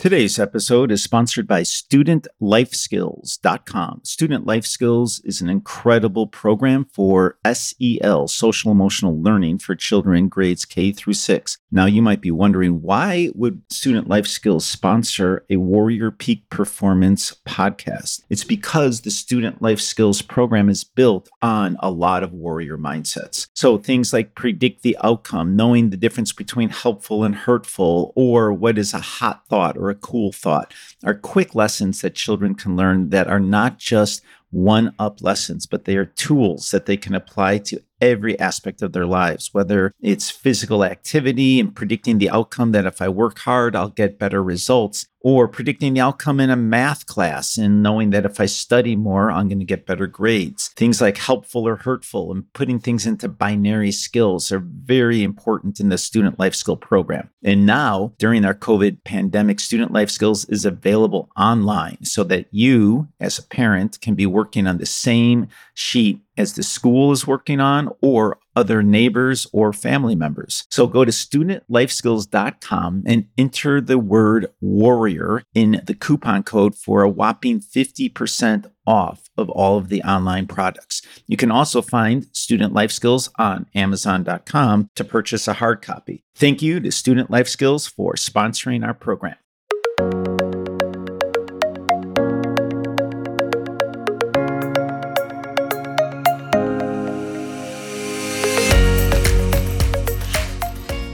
Today's episode is sponsored by StudentLifeSkills.com. Student Life Skills is an incredible program for SEL, social emotional learning for children grades K through 6. Now you might be wondering why would Student Life Skills sponsor a Warrior Peak Performance podcast? It's because the Student Life Skills program is built on a lot of warrior mindsets. So things like predict the outcome, knowing the difference between helpful and hurtful, or what is a hot thought or a cool thought. Are quick lessons that children can learn that are not just one up lessons, but they are tools that they can apply to every aspect of their lives, whether it's physical activity and predicting the outcome that if I work hard, I'll get better results, or predicting the outcome in a math class and knowing that if I study more, I'm going to get better grades. Things like helpful or hurtful and putting things into binary skills are very important in the student life skill program. And now, during our COVID pandemic, student life skills is available online so that you, as a parent, can be working on the same sheet as the school is working on or other neighbors or family members. So go to studentlifeskills.com and enter the word warrior in the coupon code for a whopping 50% off of all of the online products. You can also find Student Life Skills on amazon.com to purchase a hard copy. Thank you to Student Life Skills for sponsoring our program.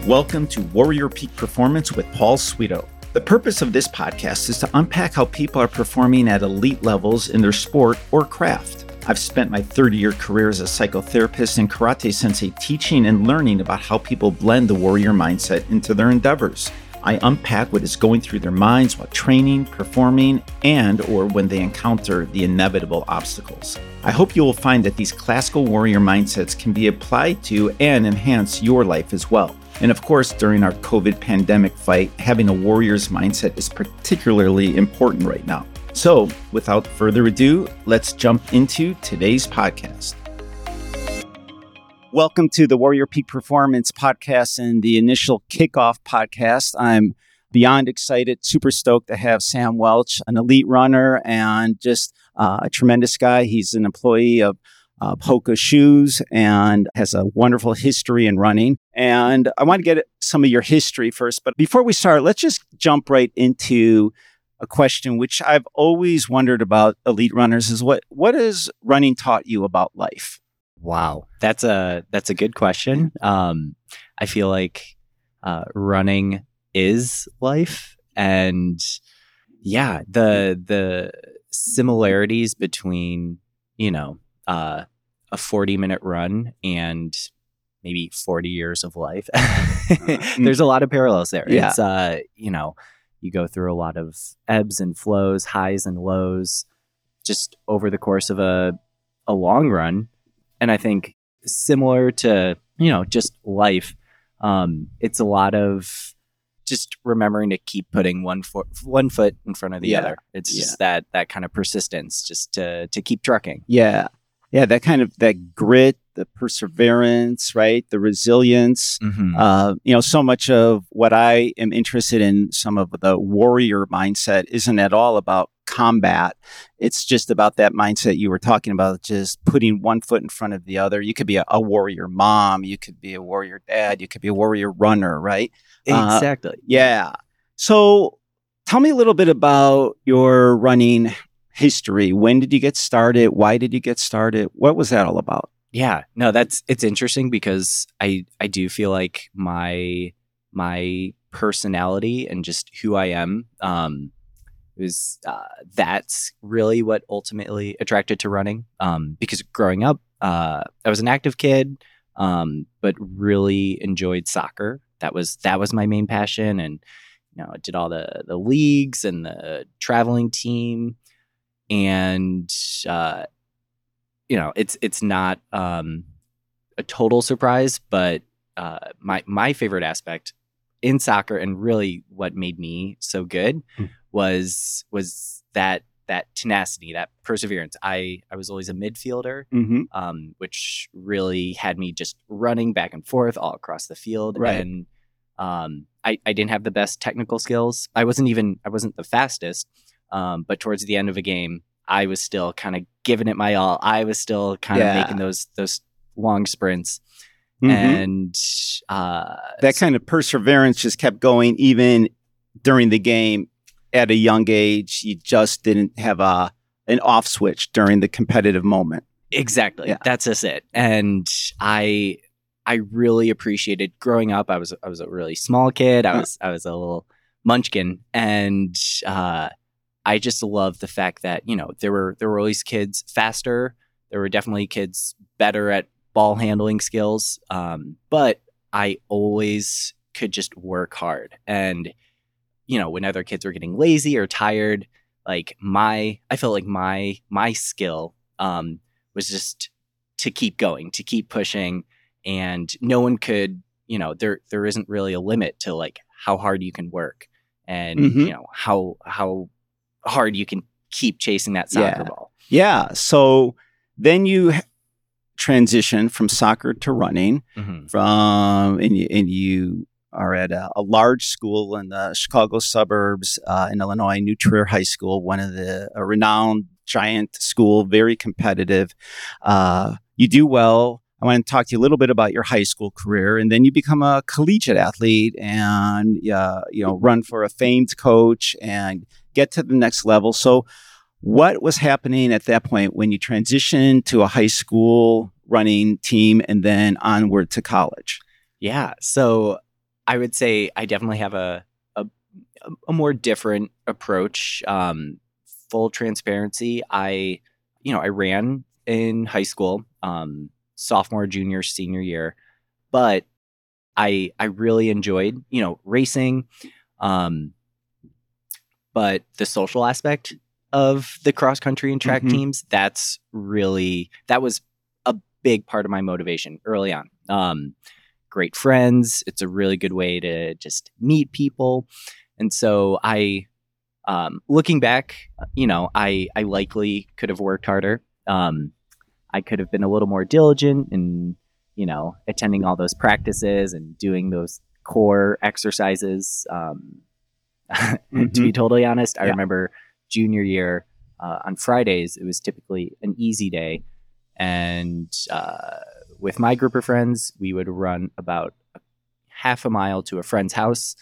Welcome to Warrior Peak Performance with Paul Sweeto. The purpose of this podcast is to unpack how people are performing at elite levels in their sport or craft. I've spent my 30 year career as a psychotherapist and karate sensei teaching and learning about how people blend the warrior mindset into their endeavors. I unpack what is going through their minds while training, performing, and or when they encounter the inevitable obstacles. I hope you will find that these classical warrior mindsets can be applied to and enhance your life as well. And of course, during our COVID pandemic fight, having a warrior's mindset is particularly important right now. So, without further ado, let's jump into today's podcast. Welcome to the Warrior Peak Performance podcast and the initial kickoff podcast. I'm beyond excited, super stoked to have Sam Welch, an elite runner and just uh, a tremendous guy. He's an employee of uh, Hoka shoes and has a wonderful history in running. And I want to get some of your history first. But before we start, let's just jump right into a question which I've always wondered about elite runners is what what has running taught you about life? Wow, that's a that's a good question. Um, I feel like uh, running is life, and yeah, the the similarities between you know uh, a 40 minute run and maybe 40 years of life. There's a lot of parallels there. Yeah. It's, uh, you know, you go through a lot of ebbs and flows, highs and lows, just over the course of a, a long run. And I think similar to, you know, just life, um, it's a lot of just remembering to keep putting one foot one foot in front of the Yeah. other. It's Yeah. just that that kind of persistence, just to to keep trucking. Yeah. Yeah, that kind of that grit, the perseverance, right? The resilience. Mm-hmm. Uh, you know, so much of what I am interested in, some of the warrior mindset, isn't at all about combat. It's just about that mindset you were talking about, just putting one foot in front of the other. You could be a, a warrior mom, you could be a warrior dad, you could be a warrior runner, right? Uh, exactly. Yeah. So tell me a little bit about your running history. When did you get started? Why did you get started? What was that all about? Yeah, no, that's it's interesting because I I do feel like my my personality and just who I am um was uh, that's really what ultimately attracted to running um because growing up uh I was an active kid um but really enjoyed soccer that was that was my main passion and you know I did all the the leagues and the traveling team and uh you know it's it's not um a total surprise but uh my my favorite aspect in soccer and really what made me so good Hmm. was was that that tenacity that perseverance i i was always a midfielder Mm-hmm. um which really had me just running back and forth all across the field Right. and Um, I, I didn't have the best technical skills. I wasn't even I wasn't the fastest. Um, but towards the end of a game, I was still kind of giving it my all. I was still kind of Yeah. making those those long sprints, Mhm. and uh, that kind of perseverance just kept going even during the game at a young age you just didn't have a an off switch during the competitive moment Exactly. Yeah. That's just it. And I I really appreciated growing up. I was I was a really small kid. I was I was a little munchkin and uh I just love the fact that, you know, there were there were always kids faster. There were definitely kids better at ball handling skills. Um, but I always could just work hard. And, you know, when other kids were getting lazy or tired, like my I felt like my my skill um was just to keep going, to keep pushing, and no one could, you know, there there isn't really a limit to like how hard you can work, and Mhm. you know how how hard you can keep chasing that soccer Yeah. ball. yeah so then you transition from soccer to running Mhm. from and you, and you are at a, a large school in the Chicago suburbs uh, in Illinois, New Trier High School, one of the a renowned giant school, very competitive. Uh, you do well. I want to talk to you a little bit about your high school career, and then you become a collegiate athlete, and uh, you know run for a famed coach and get to the next level. So, what was happening at that point when you transitioned to a high school running team and then onward to college? Yeah. So I would say I definitely have a a, a more different approach. Um, full transparency. I, you know, I ran in high school, um, sophomore, junior, senior year, but I I really enjoyed, you know, racing. Um, but the social aspect of the cross country and track Mhm. teams, that's really that was a big part of my motivation early on. Um, great friends. It's a really good way to just meet people. And so I, um, looking back, you know, I, I likely could have worked harder. Um, I could have been a little more diligent in, you know, attending all those practices and doing those core exercises. Um, to be totally honest, I Yeah. remember junior year uh, on Fridays, it was typically an easy day. And uh, with my group of friends, we would run about half a mile to a friend's house,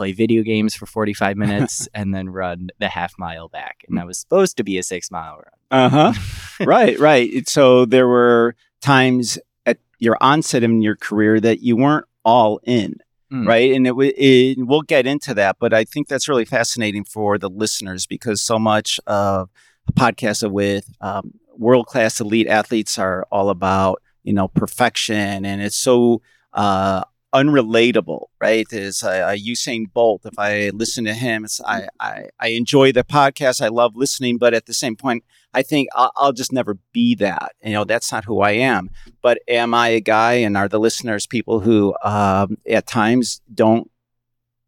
play video games for 45 minutes, and then run the half mile back. And that was supposed to be a six mile run. Uh huh. right, right. So there were times at your onset in your career that you weren't all in, Mm. right? And it, it we'll get into that, but I think that's really fascinating for the listeners because so much of a podcast with um, world class elite athletes are all about you know perfection, and it's so. Uh, unrelatable right is uh, usain bolt if i listen to him it's I, I i enjoy the podcast i love listening but at the same point I think I'll, I'll just never be that. You know, that's not who I am. But am I a guy, and are the listeners people who um, at times don't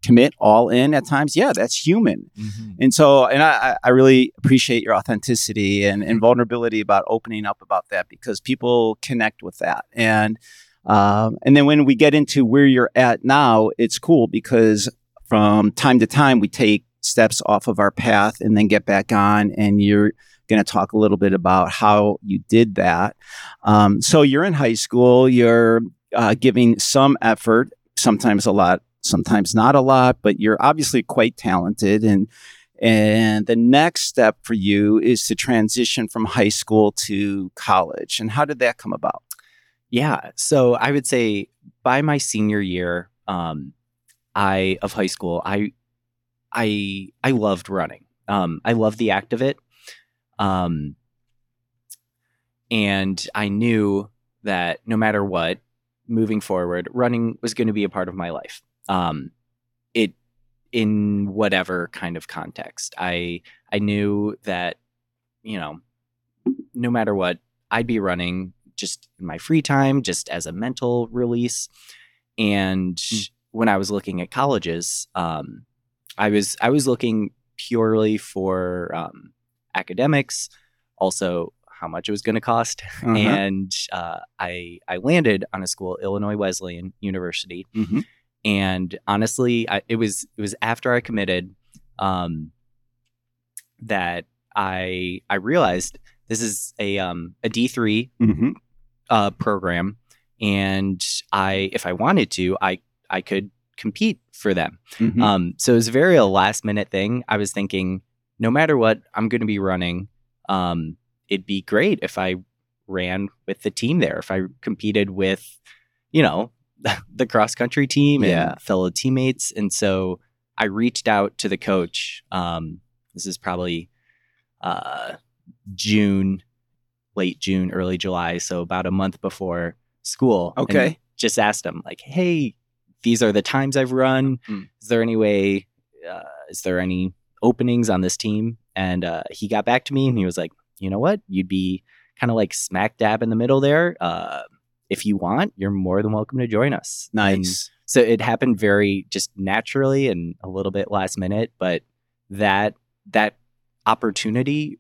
commit all in at times? Yeah, that's human. And so, and I, I I really appreciate your authenticity and, and vulnerability about opening up about that because people connect with that. And um, and then when we get into where you're at now, it's cool because from time to time we take steps off of our path and then get back on, and you're going to talk a little bit about how you did that. Um, so you're in high school, you're uh, giving some effort, sometimes a lot, sometimes not a lot, but you're obviously quite talented. And and the next step for you is to transition from high school to college. And how did that come about? Yeah. So I would say by my senior year, um, I of high school, I I I loved running. Um, I loved the act of it. Um, and I knew that no matter what, moving forward, running was going to be a part of my life. Um, it in whatever kind of context. I I knew that you know, no matter what, I'd be running just in my free time, just as a mental release. And when I was looking at colleges, um, I was I was looking purely for um, academics, also how much it was going to cost, Uh-huh. and uh, I I landed on a school, Illinois Wesleyan University, Mhm. and honestly, I, it was it was after I committed um, that I I realized this is a um, a D 3 Mm-hmm. Uh, program, and I if I wanted to, I I could compete for them. Mm-hmm. Um, so it was very a last minute thing. I was thinking, no matter what, I'm going to be running. Um, it'd be great if I ran with the team there. If I competed with, you know, the cross country team Yeah. and fellow teammates. And so I reached out to the coach. Um, this is probably uh, June, late June, early July. So about a month before school. and Okay. just asked him, like, hey, these are the times I've run. Mm. Is there any way, uh, is there any openings on this team? And uh, he got back to me and he was like, you know what? You'd be kind of like smack dab in the middle there. Uh, if you want, you're more than welcome to join us. And nice. so it happened very just naturally and a little bit last minute, but that that opportunity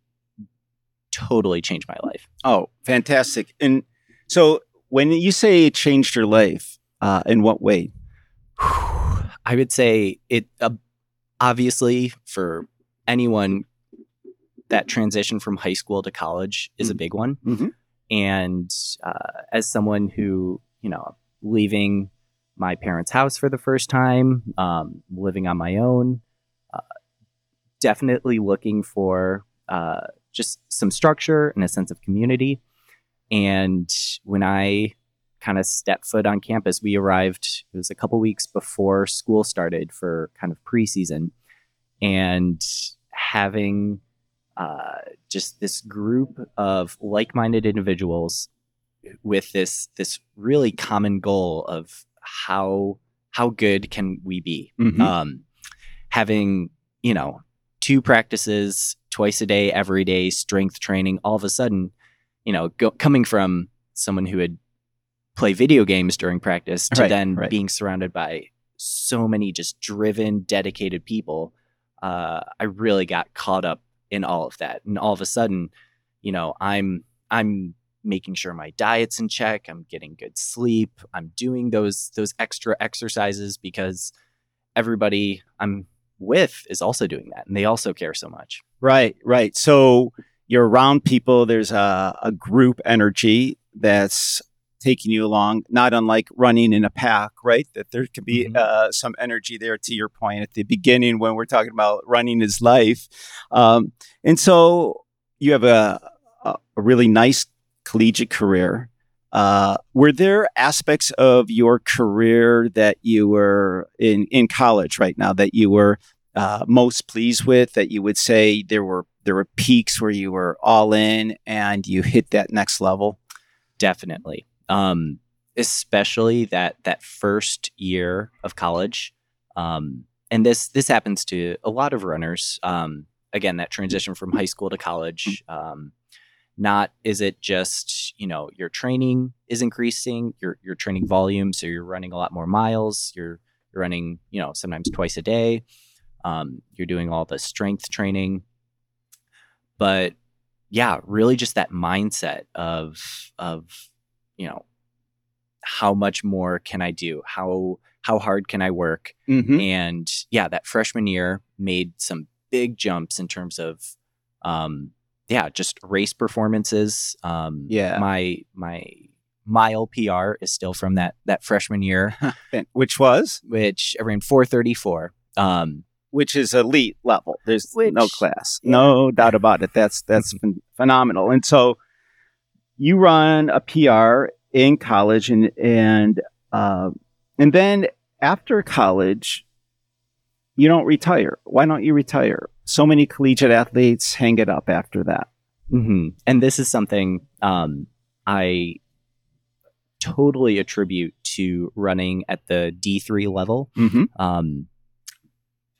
totally changed my life. Oh, fantastic. And so when you say it changed your life, uh, in what way? I would say it uh, obviously for anyone that transition from high school to college is a Mhm. big one. Mhm. And uh, as someone who, you know, leaving my parents' house for the first time, um, living on my own, uh, definitely looking for uh, just some structure and a sense of community. And when I kind of stepped foot on campus, we arrived, it was a couple weeks before school started for kind of preseason. And having uh, just this group of like-minded individuals with this this really common goal of how how good can we be Mhm. um having you know two practices twice a day every day strength training all of a sudden you know go, coming from someone who had play video games during practice to Right, then right. being surrounded by so many just driven dedicated people uh, i really got caught up in all of that and all of a sudden you know i'm i'm making sure my diet's in check i'm getting good sleep i'm doing those those extra exercises because everybody i'm with is also doing that and they also care so much Right, right. So you're around people. There's a, a group energy that's taking you along, not unlike running in a pack, right? That there can be Mhm. uh, some energy there to your point at the beginning when we're talking about running is life. Um, and so you have a, a, a really nice collegiate career. Uh, were there aspects of your career that you were in, in college right now that you were uh, most pleased with that you would say there were there were peaks where you were all in and you hit that next level? Definitely. Um especially that that first year of college. Um and this this happens to a lot of runners. Um again that transition from high school to college um not is it just you know your training is increasing your your training volume so you're running a lot more miles you're you're running you know sometimes twice a day um, you're doing all the strength training. But yeah really just that mindset of of you know how much more can i do? How how hard can i work? Mm-hmm. and yeah that freshman year made some big jumps in terms of um yeah just race performances. Um Yeah. my my mile pr is still from that that freshman year which was which I ran 434 um which is elite level. There's no Which- class. no doubt about it. That's that's phen- phenomenal. And so you run a pr in college and and uh, and then after college you don't retire. Why don't you retire? So many collegiate athletes hang it up after that. Hmm And this is something um, I totally attribute to running at the D3 level. mm-hmm. Um,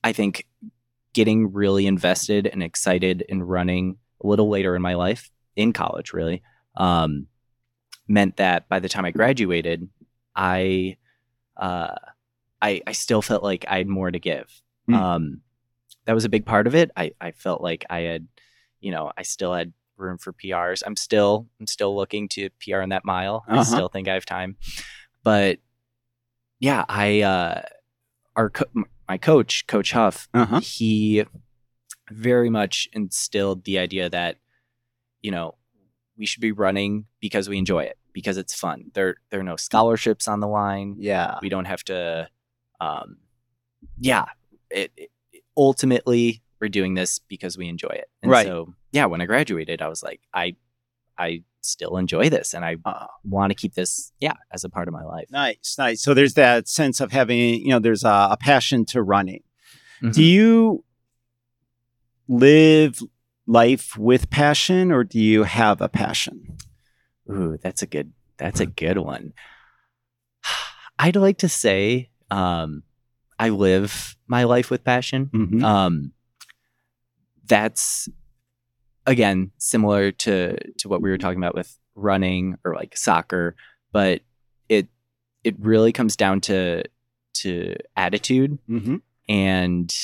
I think getting really invested and excited in running a little later in my life, in college, really, um, meant that by the time I graduated, I, uh, I, I still felt like I had more to give. Mm. Um, that was a big part of it. I, I felt like I had, you know, I still had room for PRs. I'm still, I'm still looking to PR in that mile. I Uh-huh. still think I have time, but yeah, I, uh, our co- my coach, Coach Huff, Uh-huh. he very much instilled the idea that you know we should be running because we enjoy it because it's fun. There there are no scholarships on the line. Yeah. We don't have to. Um, yeah, it, it ultimately we're doing this because we enjoy it. And Right. So yeah, when I graduated, I was like, I I still enjoy this, and I Uh, want to keep this yeah as a part of my life. nice, nice. So there's that sense of having, you know, there's a, a passion to running. Mhm. Do you live life with passion or do you have a passion? Ooh, that's a good that's a good one. I'd like to say um I live my life with passion. Mm-hmm. Um that's again similar to to what we were talking about with running or like soccer, but it it really comes down to to attitude Mm-hmm. and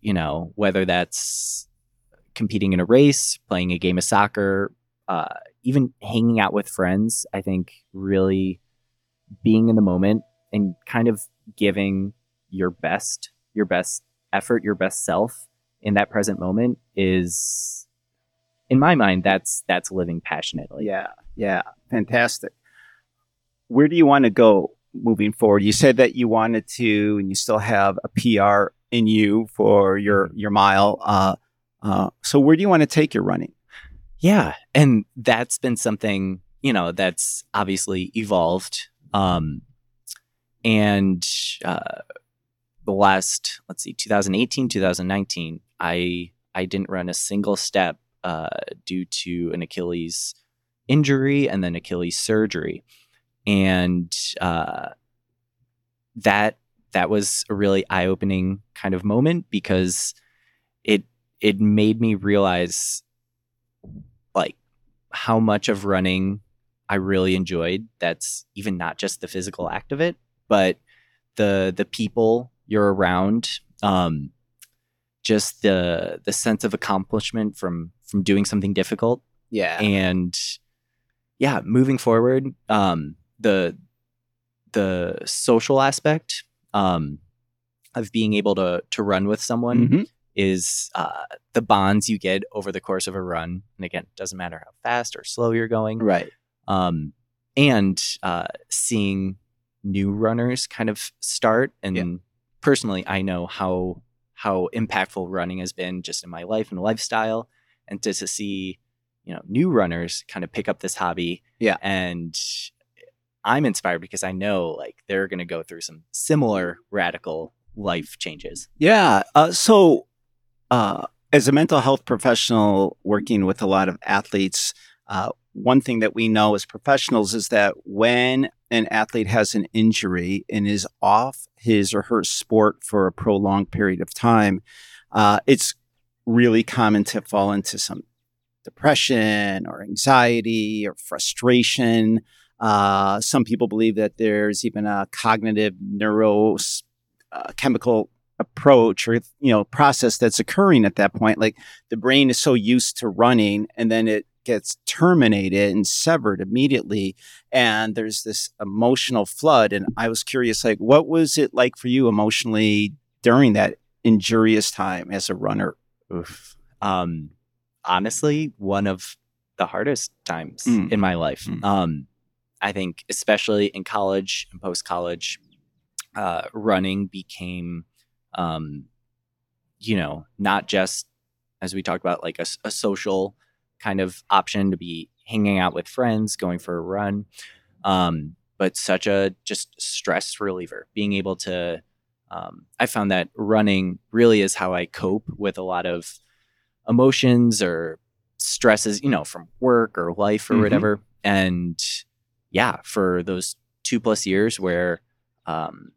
you know whether that's competing in a race playing a game of soccer uh, even hanging out with friends i think really being in the moment and kind of giving your best your best effort your best self in that present moment is in my mind that's that's living passionately Yeah, yeah, fantastic. Where do you want to go moving forward? You said that you wanted to, and you still have a PR in you for your your mile. Uh, uh, so where do you want to take your running? Yeah, and that's been something you know that's obviously evolved. Um, and uh, the last let's see, 2018, 2019, I I didn't run a single step uh, due to an Achilles injury and then Achilles surgery, and uh, that that was a really eye opening kind of moment because it it made me realize like how much of running I really enjoyed. That's even not just the physical act of it, but the the people you're around, um, just the the sense of accomplishment from from doing something difficult, Yeah, and yeah, moving forward, um, the the social aspect um, of being able to to run with someone Mhm. is uh, the bonds you get over the course of a run. And again, it doesn't matter how fast or slow you're going. right. Um, and uh, seeing new runners kind of start. And Yeah. personally, I know how how impactful running has been just in my life and lifestyle. And to, to see, you know, new runners kind of pick up this hobby. Yeah. And I'm inspired because I know like they're going to go through some similar radical life changes. Yeah. Uh, so, uh, as a mental health professional working with a lot of athletes, uh, one thing that we know as professionals is that when an athlete has an injury and is off his or her sport for a prolonged period of time, uh, it's really common to fall into some depression or anxiety or frustration. Uh, some people believe that there's even a cognitive neurochemical uh, approach or you know process that's occurring at that point. Like the brain is so used to running and then it gets terminated and severed immediately. And there's this emotional flood. And i was curious like what was it like for you emotionally during that injurious time as a runner Oof. Um, honestly, one of the hardest times Mm. in my life. Mm. Um, I think, especially in college and post college, uh, running became, um, you know, not just as we talked about, like a social kind of option to be hanging out with friends, going for a run, um, but such a just stress reliever. Being able to, um, I found that running really is how I cope with a lot of emotions or stresses, you know, from work or life or Mhm. whatever. And yeah, for those two plus years where um,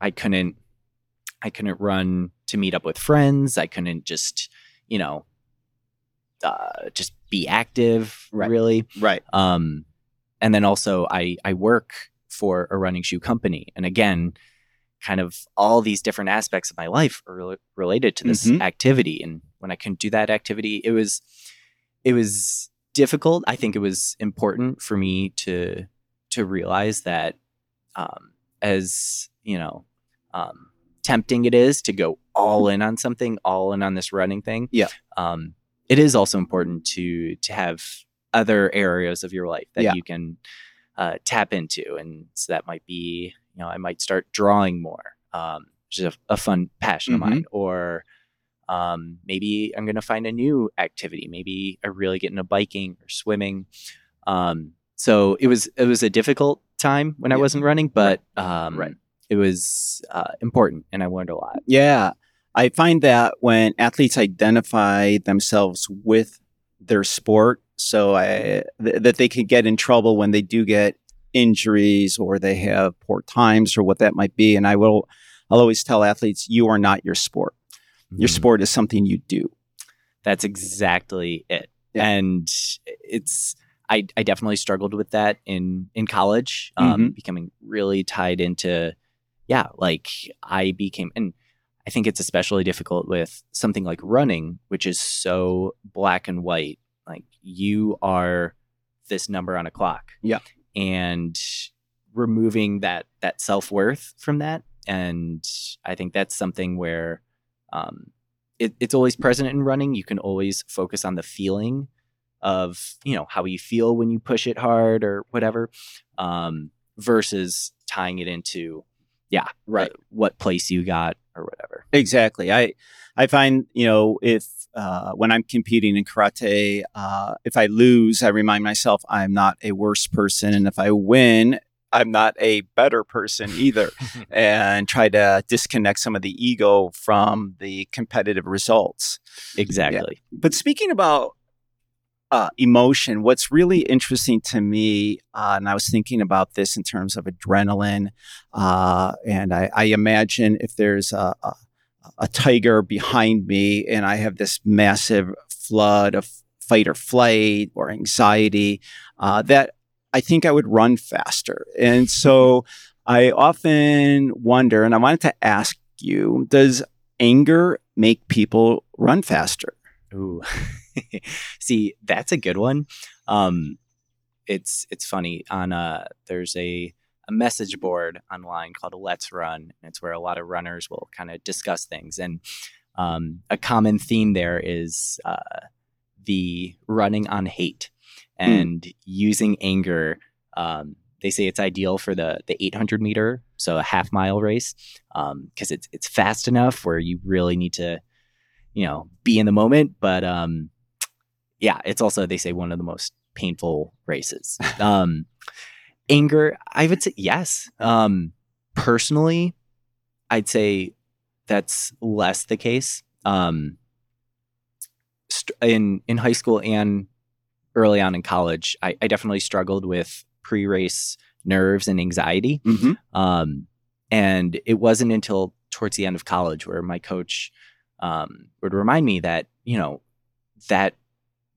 I couldn't, I couldn't run to meet up with friends. I couldn't just, you know, uh, just be active Right. really. right Um, and then also I I work for a running shoe company, and again, kind of all these different aspects of my life are rel- related to this Mhm. activity. And when I couldn't do that activity, it was it was difficult. I think it was important for me to to realize that um, as you know. Um, tempting it is to go all in on something, all in on this running thing. Yeah. Um, it is also important to to have other areas of your life that Yeah. you can uh, tap into, and so that might be, you know, I might start drawing more, um, which is a, a fun passion Mhm. of mine, or um, maybe I'm going to find a new activity. Maybe I really get into biking or swimming. Um, so it was it was a difficult time when I wasn't running, but um, Right. it was uh, important, and I learned a lot. Yeah. I find that when athletes identify themselves with their sport, so I, th- that they can get in trouble when they do get injuries or they have poor times or what that might be. And I will, I'll always tell athletes, you are not your sport. Your Mhm. sport is something you do. That's exactly it. Yeah. And it's I, I definitely struggled with that in in college, um, becoming really tied into yeah, like I became and I think it's especially difficult with something like running, which is so black and white. Like you are this number on a clock. Yeah. And removing that that self worth from that. And I think that's something where um, it, it's always present in running. You can always focus on the feeling of you know how you feel when you push it hard or whatever, um, versus tying it into yeah Right. uh, what place you got or whatever. Exactly. I I find you know if uh, when I'm competing in karate, uh, if I lose, I remind myself I'm not a worse person, and if I win, I'm not a better person either, and try to disconnect some of the ego from the competitive results. exactly. But speaking about uh, emotion, what's really interesting to me, uh, and I was thinking about this in terms of adrenaline, uh, and I, I imagine if there's a, a, a tiger behind me and I have this massive flood of fight or flight or anxiety, uh, that I think I would run faster. And so I often wonder, and I wanted to ask you, does anger make people run faster? Ooh. See, that's a good one. Um, it's it's funny on uh there's a a message board online called Let's Run. And it's where a lot of runners will kind of discuss things. And um, a common theme there is uh, the running on hate and using anger. Um, they say it's ideal for the the 800 meter, so a half mile race, because it's it's fast enough where you really need to, you know, be in the moment. But um, yeah, it's also they say one of the most painful races. Um, anger, I would say yes. Um, personally, I'd say that's less the case. Um, st- in in high school and early on in college, I, I definitely struggled with pre-race nerves and anxiety. Mm-hmm. Um, and it wasn't until towards the end of college where my coach um, would remind me that you know that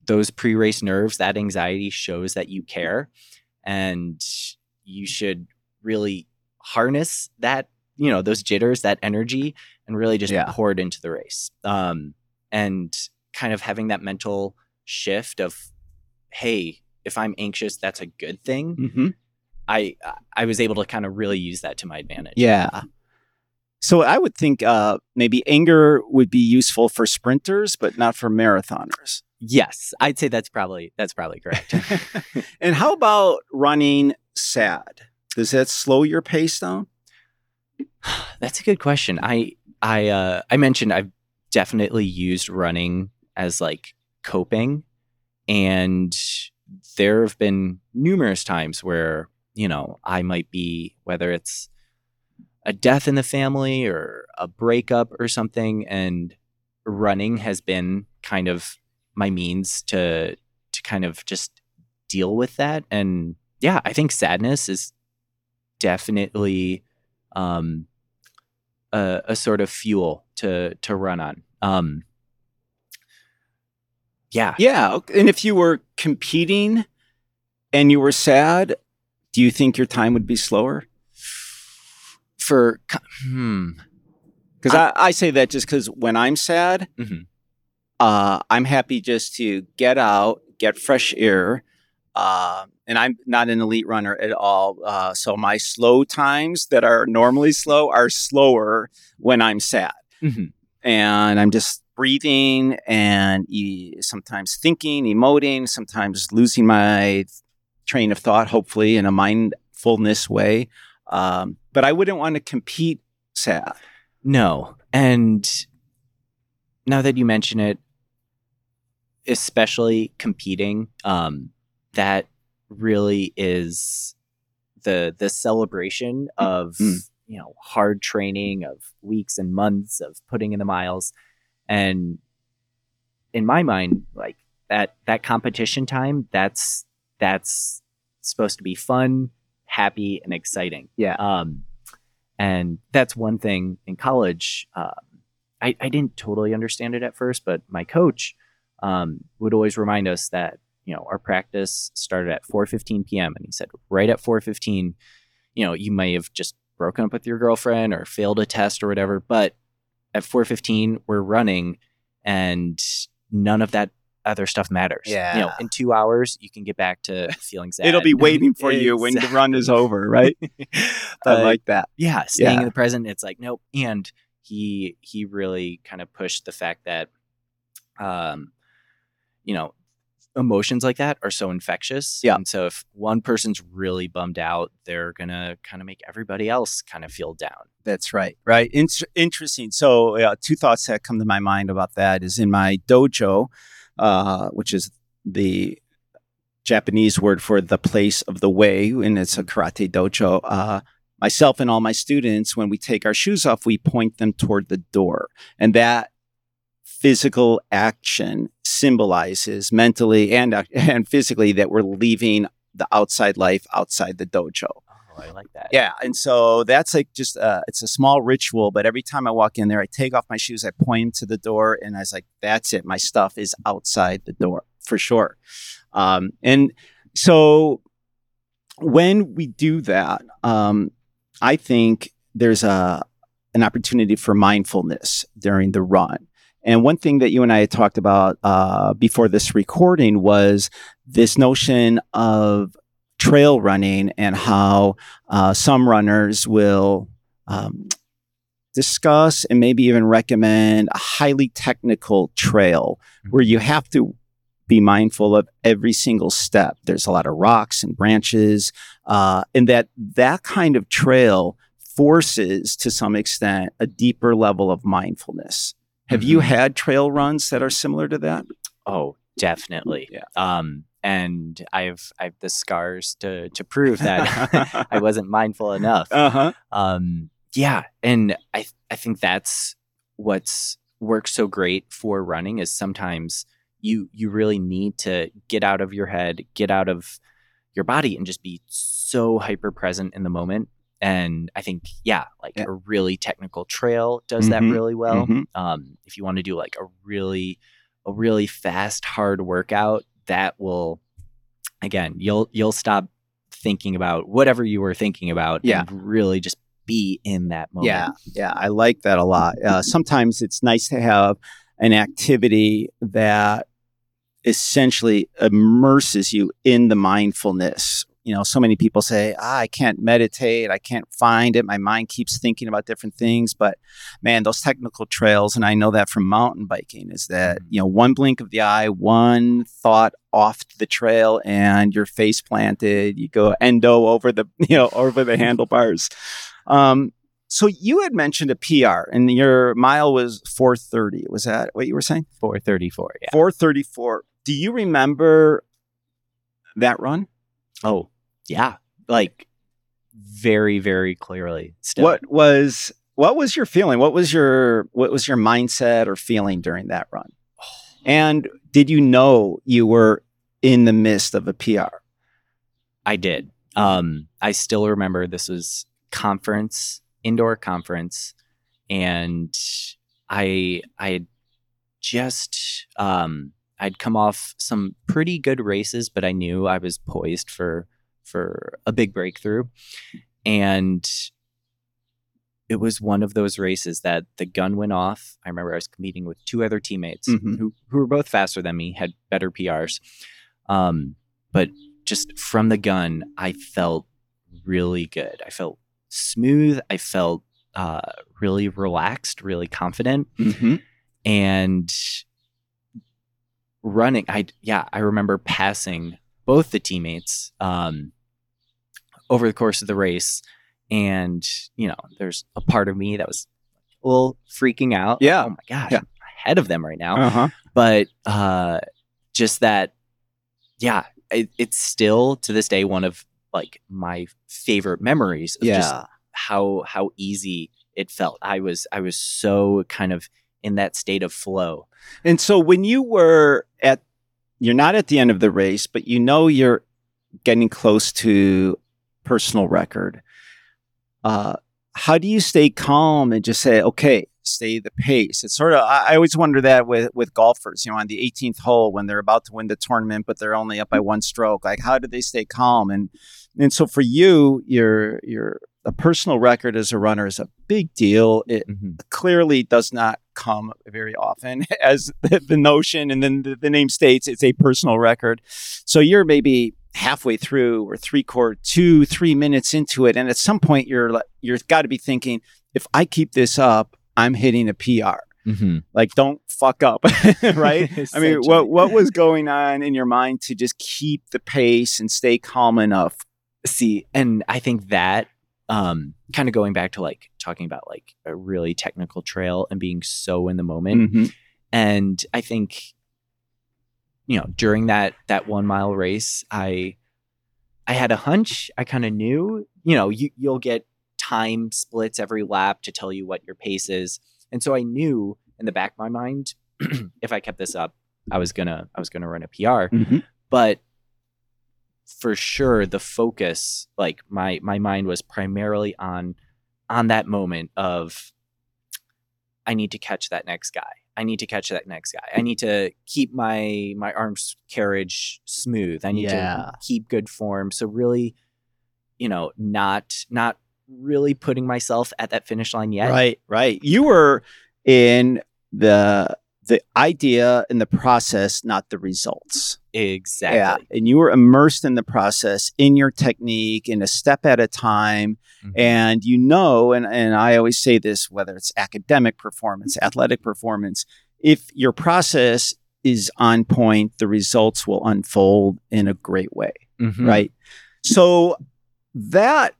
those pre-race nerves, that anxiety shows that you care, and you should really harness that you know those jitters, that energy, and really just Yeah. pour it into the race. Um, and kind of having that mental shift of, hey, if I'm anxious, that's a good thing. Mm-hmm. I I was able to kind of really use that to my advantage. Yeah. So I would think uh, maybe anger would be useful for sprinters, but not for marathoners. Yes, I'd say that's probably that's probably correct. and how about running sad? Does that slow your pace down? that's a good question. I I uh, I mentioned I've definitely used running as like coping, and there have been numerous times where you know I might be whether it's a death in the family or a breakup or something, and running has been kind of my means to to kind of just deal with that. And yeah, I think sadness is definitely um, a, a sort of fuel to to run on. Um, yeah, Yeah. And if you were competing and you were sad, do you think your time would be slower? For hmm, Because I, I say that just because when I'm sad, Mhm. uh, I'm happy just to get out, get fresh air, Uh, and I'm not an elite runner at all. Uh, so my slow times that are normally slow are slower when I'm sad. Mhm. And I'm just breathing and e- sometimes thinking, emoting, sometimes losing my train of thought, hopefully in a mindfulness way. Um, but I wouldn't want to compete sad. No. And now that you mention it, especially competing, um, that really is the the celebration of Mm. you know hard training of weeks and months of putting in the miles and in my mind like that that competition time that's that's supposed to be fun happy and exciting Yeah. um and that's one thing in college um, I, I didn't totally understand it at first but my coach um, would always remind us that you know our practice started at 4.15 p.m and he said right at 4.15 you know you may have just broken up with your girlfriend or failed a test or whatever but at 4.15 we're running and none of that other stuff matters you know Yeah. in two hours you can get back to feeling sad It'll be waiting for you when the run is over, right? I like that. yeah staying Yeah. in the present it's like nope and he he really kind of pushed the fact that um you know emotions like that are so infectious Yeah. and so if one person's really bummed out they're gonna kind of make everybody else kind of feel down That's right. Right. In- interesting. So, uh, two thoughts that come to my mind about that is in my dojo, uh, which is the Japanese word for the place of the way, and it's a karate dojo. Uh, myself and all my students, when we take our shoes off, we point them toward the door. And that physical action symbolizes mentally and, uh, and physically that we're leaving the outside life outside the dojo. I like that Yeah, and so that's like just uh, it's a small ritual, but every time I walk in there, I take off my shoes, I point to the door, and I was like, "That's it. My stuff is outside the door for sure." Um, and so when we do that, um, I think there's a an opportunity for mindfulness during the run. And one thing that you and I had talked about uh, before this recording was this notion of trail running and how uh, some runners will um, discuss and maybe even recommend a highly technical trail where you have to be mindful of every single step. There's a lot of rocks and branches, uh, and that that kind of trail forces, to some extent, a deeper level of mindfulness. Have you Mhm. had trail runs that are similar to that? Oh, definitely. Yeah. Um, and I've I've the scars to to prove that I wasn't mindful enough. Uh huh. Um, yeah, and I I think that's what's works so great for running is sometimes you you really need to get out of your head, get out of your body, and just be so hyper present in the moment. And I think yeah, like Yeah. a really technical trail does that Mhm, really well. mhm. Um, if you want to do like a really a really fast hard workout, that will again you'll you'll stop thinking about whatever you were thinking about Yeah. and really just be in that moment. Yeah, yeah, I like that a lot. Uh, sometimes it's nice to have an activity that essentially immerses you in the mindfulness. You know, so many people say, ah, I can't meditate, I can't find it. My mind keeps thinking about different things. But man, those technical trails, and I know that from mountain biking, is that, you know, one blink of the eye, one thought off the trail, and your face planted. You go endo over the, you know, over the handlebars. Um, so you had mentioned a PR, and your mile was 430. Was that what you were saying? 434. Yeah. 434. Do you remember that run? Oh, yeah. Like very, very clearly. Still. What was what was your feeling? What was your what was your mindset or feeling during that run? And did you know you were in the midst of a PR? I did. Um, I still remember this was conference, indoor conference, and I I had just um, I'd come off some pretty good races, but I knew I was poised for for a big breakthrough, and it was one of those races that the gun went off. I remember I was competing with two other teammates Mhm. who who were both faster than me, had better PRs, um, but just from the gun, I felt really good. I felt smooth. I felt uh, really relaxed, really confident, Mm-hmm. and running. I yeah, I remember passing both the teammates um, over the course of the race, and you know, there's a part of me that was a little freaking out. Yeah. oh my gosh, Yeah. I'm ahead of them right now Uh-huh. but uh just that yeah it, it's still to this day one of like my favorite memories of just Yeah. how how easy it felt i was i was so kind of in that state of flow And so when you were at, you're not at the end of the race, but you know you're getting close to personal record. Uh, how do you stay calm and just say, okay, stay the pace? It's sort of, I, I always wonder that with, with golfers, you know, on the 18th hole when they're about to win the tournament, but they're only up by one stroke. Like, how do they stay calm? And, and so for you, your, your, a personal record as a runner is a big deal. It, clearly does not come very often as the, the notion and then the, the name states it's a personal record so you're maybe halfway through or three quarter two three minutes into it and at some point you're like you're got to be thinking if i keep this up i'm hitting a pr mm-hmm. like don't fuck up right i mean what what was going on in your mind to just keep the pace and stay calm enough see and i think that um kind of going back to like talking about like a really technical trail and being so in the moment Mhm. and i think you know during that that one mile race i i had a hunch. I kind of knew you know you, you'll get time splits every lap to tell you what your pace is. And so i knew in the back of my mind if i kept this up i was gonna i was gonna run a pr Mhm. but for sure the focus like my my mind was primarily on on that moment of i need to catch that next guy i need to catch that next guy i need to keep my my arms carriage smooth i need Yeah. to keep good form so really you know not not really putting myself at that finish line yet Right, right. You were in the the idea and the process, not the results. exactly Yeah. And you were immersed in the process, in your technique, in a step at a time. Mhm. And you know, and, and I always say this, whether it's academic performance, athletic performance, if your process is on point, the results will unfold in a great way Mhm. right? So that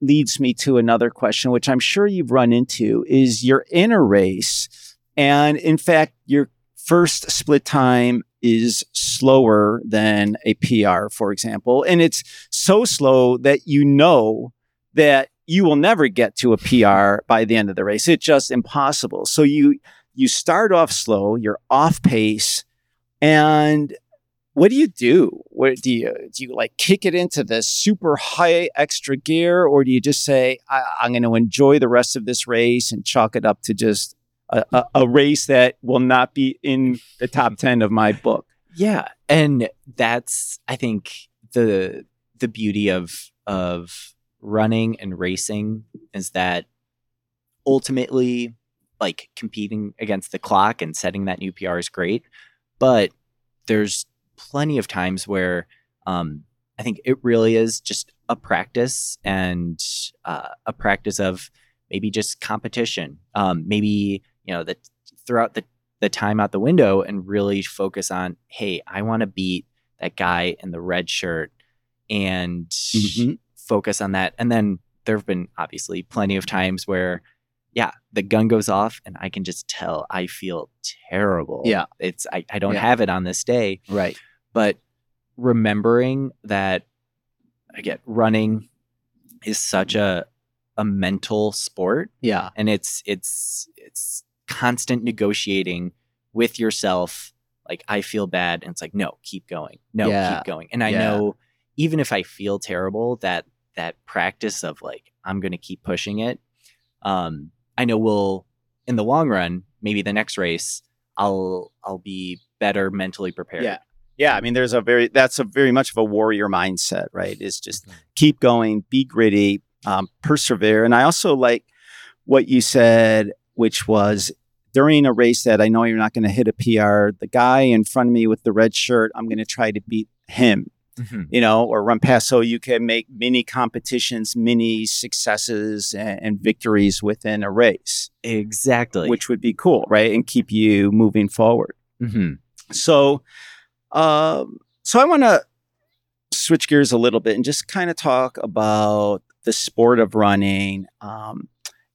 leads me to another question, which I'm sure you've run into is you're in a race. And in fact, your first split time is slower than a PR, for example. And it's so slow that you know that you will never get to a PR by the end of the race. It's just impossible. So you you start off slow, you're off pace, and what do you do? What do you do? You like kick it into the super high extra gear, or do you just say, I, "I'm going to enjoy the rest of this race and chalk it up to just a, a, race that will not be in the top ten of my book"? Yeah, and that's I think the the beauty of of running and racing is that ultimately like competing against the clock and setting that new PR is great, but there's plenty of times where um, I think it really is just a practice and uh, a practice of maybe just competition. Um, maybe you know that throughout the the time out the window and really focus on, hey, I want to beat that guy in the red shirt and Mhm. focus on that. And then there have been obviously plenty of times where, yeah, the gun goes off and I can just tell I feel terrible. Yeah. It's I, I don't Yeah. have it on this day. Right. But remembering that again, running is such a a mental sport Yeah. and it's it's it's constant negotiating with yourself like i feel bad and it's like no keep going no Yeah. keep going and i Yeah. know even if i feel terrible that that practice of like i'm going to keep pushing it um i know we'll in the long run maybe the next race i'll i'll be better mentally prepared Yeah. Yeah. I mean, there's a very that's a very much of a warrior mindset, right? Is just keep going, be gritty, um, persevere. And I also like what you said, which was during a race that I know you're not going to hit a PR, the guy in front of me with the red shirt, I'm going to try to beat him. Mhm. you know, or run past so you can make mini competitions, mini successes and, and victories within a race, Exactly. which would be cool, right? And keep you moving forward. Mhm. So, um, so I want to switch gears a little bit and just kind of talk about the sport of running. Um,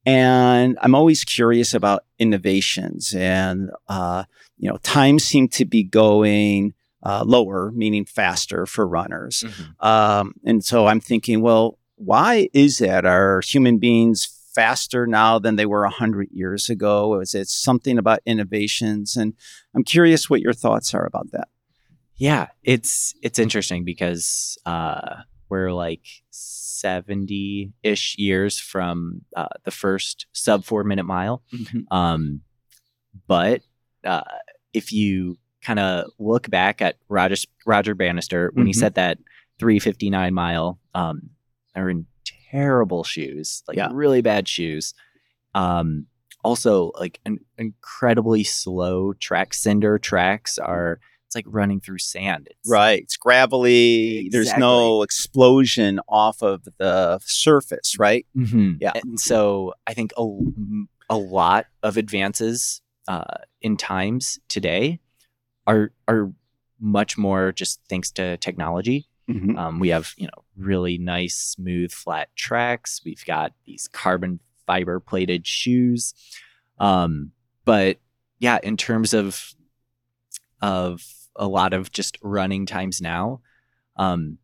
and I'm always curious about innovations, and uh, you know, times seem to be going uh, lower, meaning faster for runners. Mhm. Um, and so I'm thinking, well, why is that? Are human beings faster now than they were 100 years ago? Is it something about innovations? And I'm curious what your thoughts are about that. Yeah, it's it's interesting because uh, we're like seventy ish years from uh, the first sub four minute mile. Um, but uh, if you kind of look back at Roger Roger Bannister when he Mhm. set that 359 mile, um, they're in terrible shoes, like Yeah. really bad shoes. Um, also, like an incredibly slow track. Cinder tracks are it's like running through sand. It's, Right. It's gravelly. There's no explosion off of the surface, right? Mhm. Yeah. And so I think a, a lot of advances uh, in times today are are much more just thanks to technology. Mhm. Um, we have you know really nice smooth flat tracks. We've got these carbon fiber plated shoes. Um, but yeah, in terms of of a lot of just running times now, um,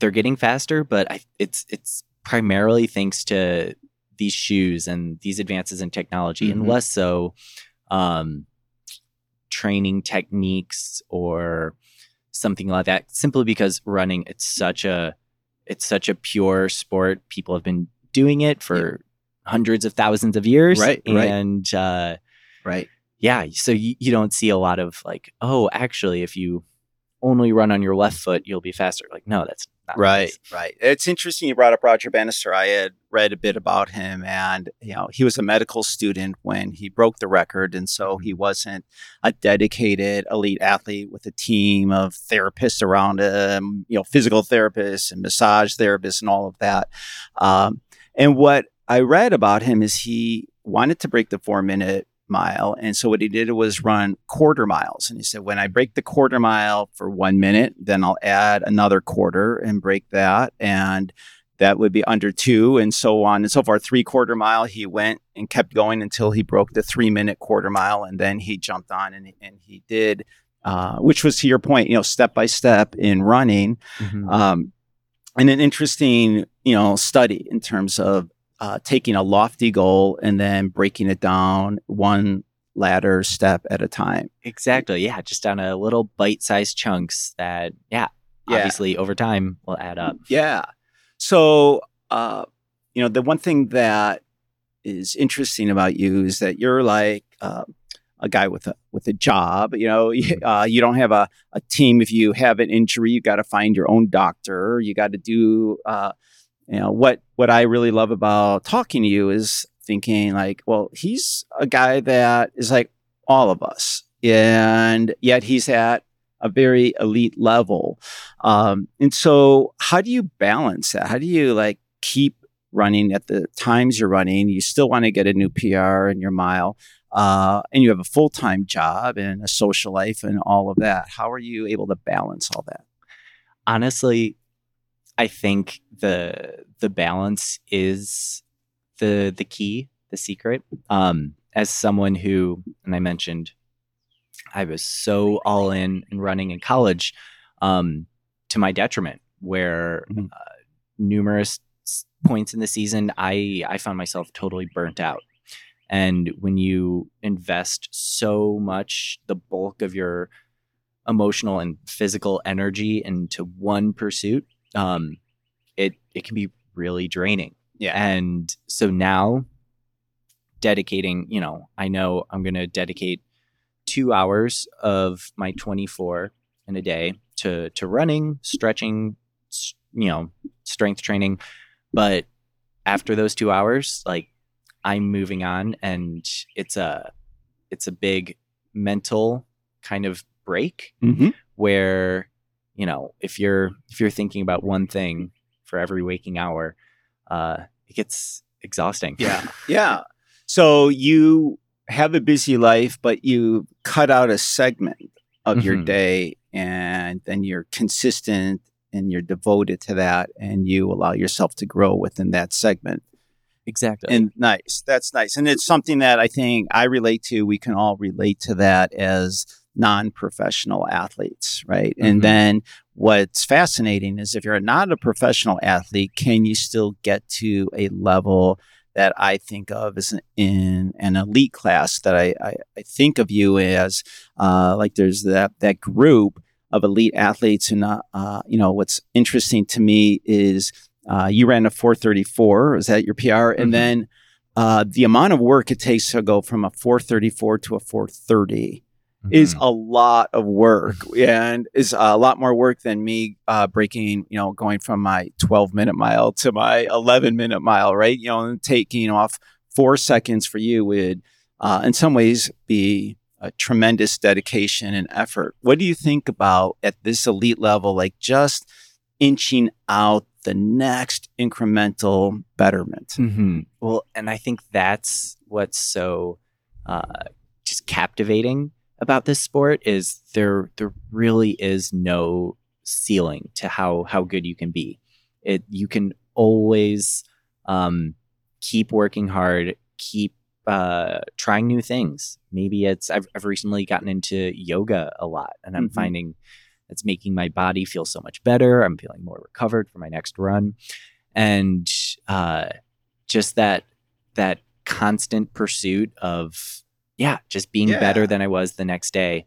they're getting faster, but I, it's it's primarily thanks to these shoes and these advances in technology, and Mhm. less so um, training techniques or something like that. Simply because running, it's such a it's such a pure sport. People have been doing it for hundreds of thousands of years, Right, right. And uh, Right. Yeah, so you, you don't see a lot of like, oh, actually, if you only run on your left foot, you'll be faster. Like, no, that's not Right, case. right. It's interesting you brought up Roger Bannister. I had read a bit about him, and you know he was a medical student when he broke the record, and so he wasn't a dedicated elite athlete with a team of therapists around him, you know, physical therapists and massage therapists and all of that. Um, and what I read about him is he wanted to break the four minute mile. And so what he did was run quarter miles. And he said, when I break the quarter mile for one minute, then I'll add another quarter and break that. And that would be under two and so on and so far. Three quarter mile, he went and kept going until he broke the three minute quarter mile. And then he jumped on and, and he did, uh, which was to your point, you know, step by step in running Mhm. um, and an interesting you know study in terms of uh, taking a lofty goal and then breaking it down one ladder step at a time exactly. Yeah, just on a little bite-sized chunks that, yeah, Yeah. obviously over time will add up. yeah so uh, you know the one thing that is interesting about you is that you're like uh, a guy with a with a job you know you, uh, you don't have a, a team if you have an injury you got to find your own doctor you got to do uh, you know what what i really love about talking to you is thinking like well he's a guy that is like all of us. And yet he's at a very elite level. Um, and so how do you balance that? How do you like keep running at the times you're running? You still want to get a new pr in your mile uh, and you have a full-time job and a social life and all of that. How are you able to balance all that? Honestly i think the the balance is the the key the secret um as someone who and i mentioned i was so all in and running in college um to my detriment where Mhm. uh, numerous points in the season i i found myself totally burnt out and when you invest so much the bulk of your emotional and physical energy into one pursuit, um, it it can be really draining. Yeah. And so now, dedicating, you know, I know I'm going to dedicate two hours of my 24 in a day to to running, stretching, you know, strength training, but after those two hours, like I'm moving on, and it's a it's a big mental kind of break mm-hmm. where you know, if you're if you're thinking about one thing for every waking hour, uh, it gets exhausting. Yeah. Yeah. So you have a busy life, but you cut out a segment of your Mhm. day and then you're consistent and you're devoted to that and you allow yourself to grow within that segment. exactly. And nice. That's nice. And it's something that I think I relate to. We can all relate to that as non professional athletes, right? Mhm. And then what's fascinating is if you're not a professional athlete, can you still get to a level that I think of as an, in an elite class that I, I, I think of you as uh, like there's that, that group of elite athletes. And, uh, uh, you know, what's interesting to me is uh, you ran a 434. Is that your PR? And Mhm. then uh, the amount of work it takes to go from a 434 to a 430 is Mhm. a lot of work and is a lot more work than me uh, breaking, you know, going from my 12 minute mile to my 11 minute mile, right? You know, and taking off four seconds for you would, uh, in some ways, be a tremendous dedication and effort. What do you think about at this elite level, like just inching out the next incremental betterment? Mhm. Well, and I think that's what's so uh, just captivating about this sport is there there really is no ceiling to how how good you can be. It you can always um, keep working hard, keep uh, trying new things. Maybe it's I've, I've recently gotten into yoga a lot, and I'm Mhm. finding it's making my body feel so much better. I'm feeling more recovered for my next run, and uh, just that that constant pursuit of yeah, just being Yeah. better than I was the next day.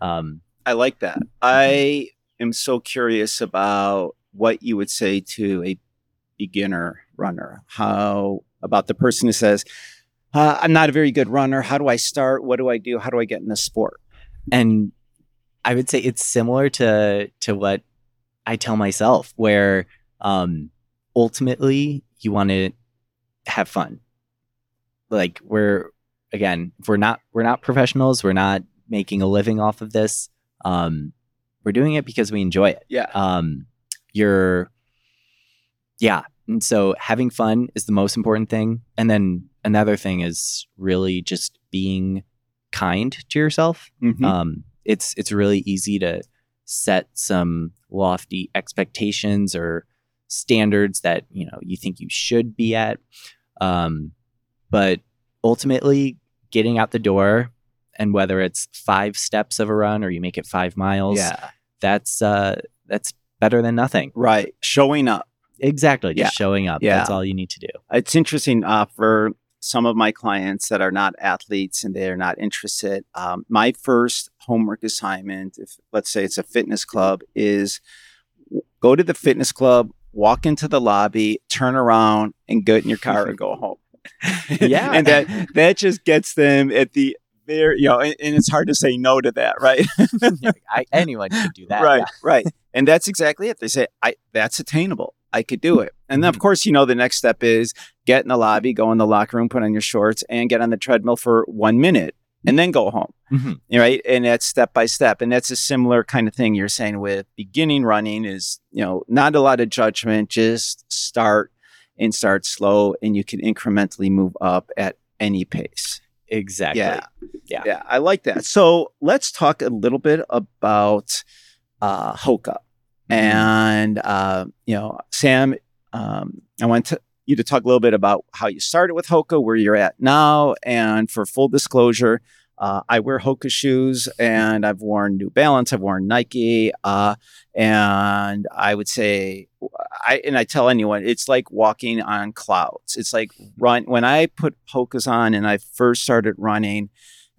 Um, I like that. I am so curious about what you would say to a beginner runner. How about the person who says, uh, I'm not a very good runner. How do I start? What do I do? How do I get in the sport? and I would say it's similar to to what I tell myself, where um, ultimately you want to have fun. Like we're again, if we're not we're not professionals, we're not making a living off of this. Um, we're doing it because we enjoy it. Yeah. Um, you're, yeah, and so having fun is the most important thing, and then another thing is really just being kind to yourself Mhm. um, it's it's really easy to set some lofty expectations or standards that you know you think you should be at um, but ultimately getting out the door and whether it's five steps of a run or you make it five miles yeah. that's uh that's better than nothing Right. Showing up. exactly just Yeah. showing up Yeah. that's all you need to do It's interesting uh, for some of my clients that are not athletes and they're not interested. Um, my first homework assignment, if let's say it's a fitness club, is go to the fitness club, walk into the lobby, turn around, and get in your car and go home. Yeah. and that that just gets them at the very you know, and, and it's hard to say no to that, right? I, anyone can do that right, yeah. right. And that's exactly it. They say, I that's attainable. I could do it. And then of course, you know, the next step is get in the lobby, go in the locker room, put on your shorts, and get on the treadmill for one minute and then go home. Mhm. Right. And that's step by step. And that's a similar kind of thing you're saying with beginning running is, you know, not a lot of judgment, just start and start slow and you can incrementally move up at any pace. exactly Yeah. Yeah. Yeah. I like that. So let's talk a little bit about uh, Hoka. And, uh, you know, Sam, um, I want to, you to talk a little bit about how you started with Hoka, where you're at now. And for full disclosure, uh, I wear Hoka shoes and I've worn New Balance, I've worn Nike. Uh, and I would say, I and I tell anyone, it's like walking on clouds. It's like run when I put Hokas on and I first started running,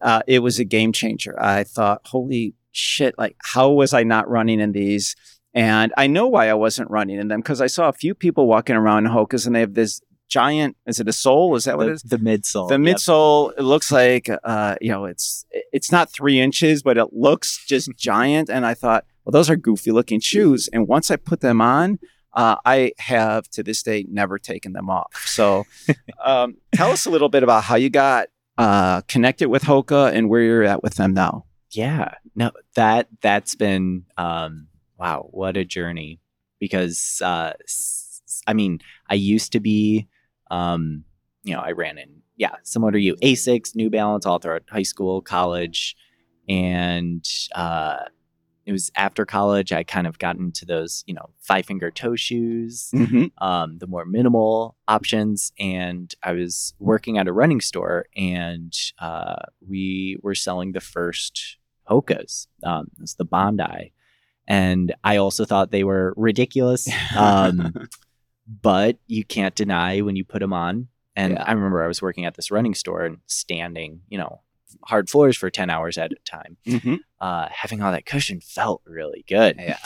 uh, it was a game changer. I thought, holy shit, like how was I not running in these? And I know why I wasn't running in them because I saw a few people walking around in Hokas and they have this giant, is it a sole? Is that what it the, is? the midsole The yep. midsole, it looks like, uh, you know, it's it's not three inches, but it looks just giant. And I thought, well, those are goofy looking shoes. And once I put them on, uh, I have to this day never taken them off. So, um, tell us a little bit about how you got uh, connected with Hoka and where you're at with them now. Yeah, no, that that's been um, wow, what a journey. Because, uh, I mean, I used to be, um, you know, I ran in, yeah, similar to you, Asics, New Balance, all throughout high school, college. And uh, it was after college, I kind of got into those, you know, five finger toe shoes, Mm-hmm. um, the more minimal options. And I was working at a running store and uh, we were selling the first Hokas. Um, it's the Bondi. And I also thought they were ridiculous. Um, but you can't deny when you put them on. And Yeah. I remember I was working at this running store and standing, you know, hard floors for 10 hours at a time. Mm-hmm. Uh, having all that cushion felt really good. Yeah.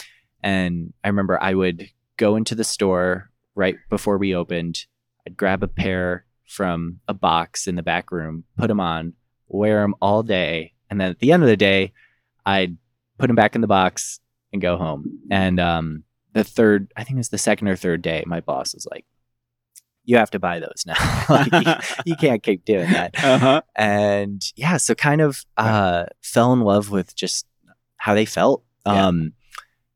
And I remember I would go into the store right before we opened. I'd grab a pair from a box in the back room, put them on, wear them all day. And then at the end of the day, I'd put them back in the box and go home. And um, the third, I think it was the second or third day, my boss was like, you have to buy those now. like, you, you can't keep doing that Uh-huh. and yeah so kind of uh fell in love with just how they felt Yeah. um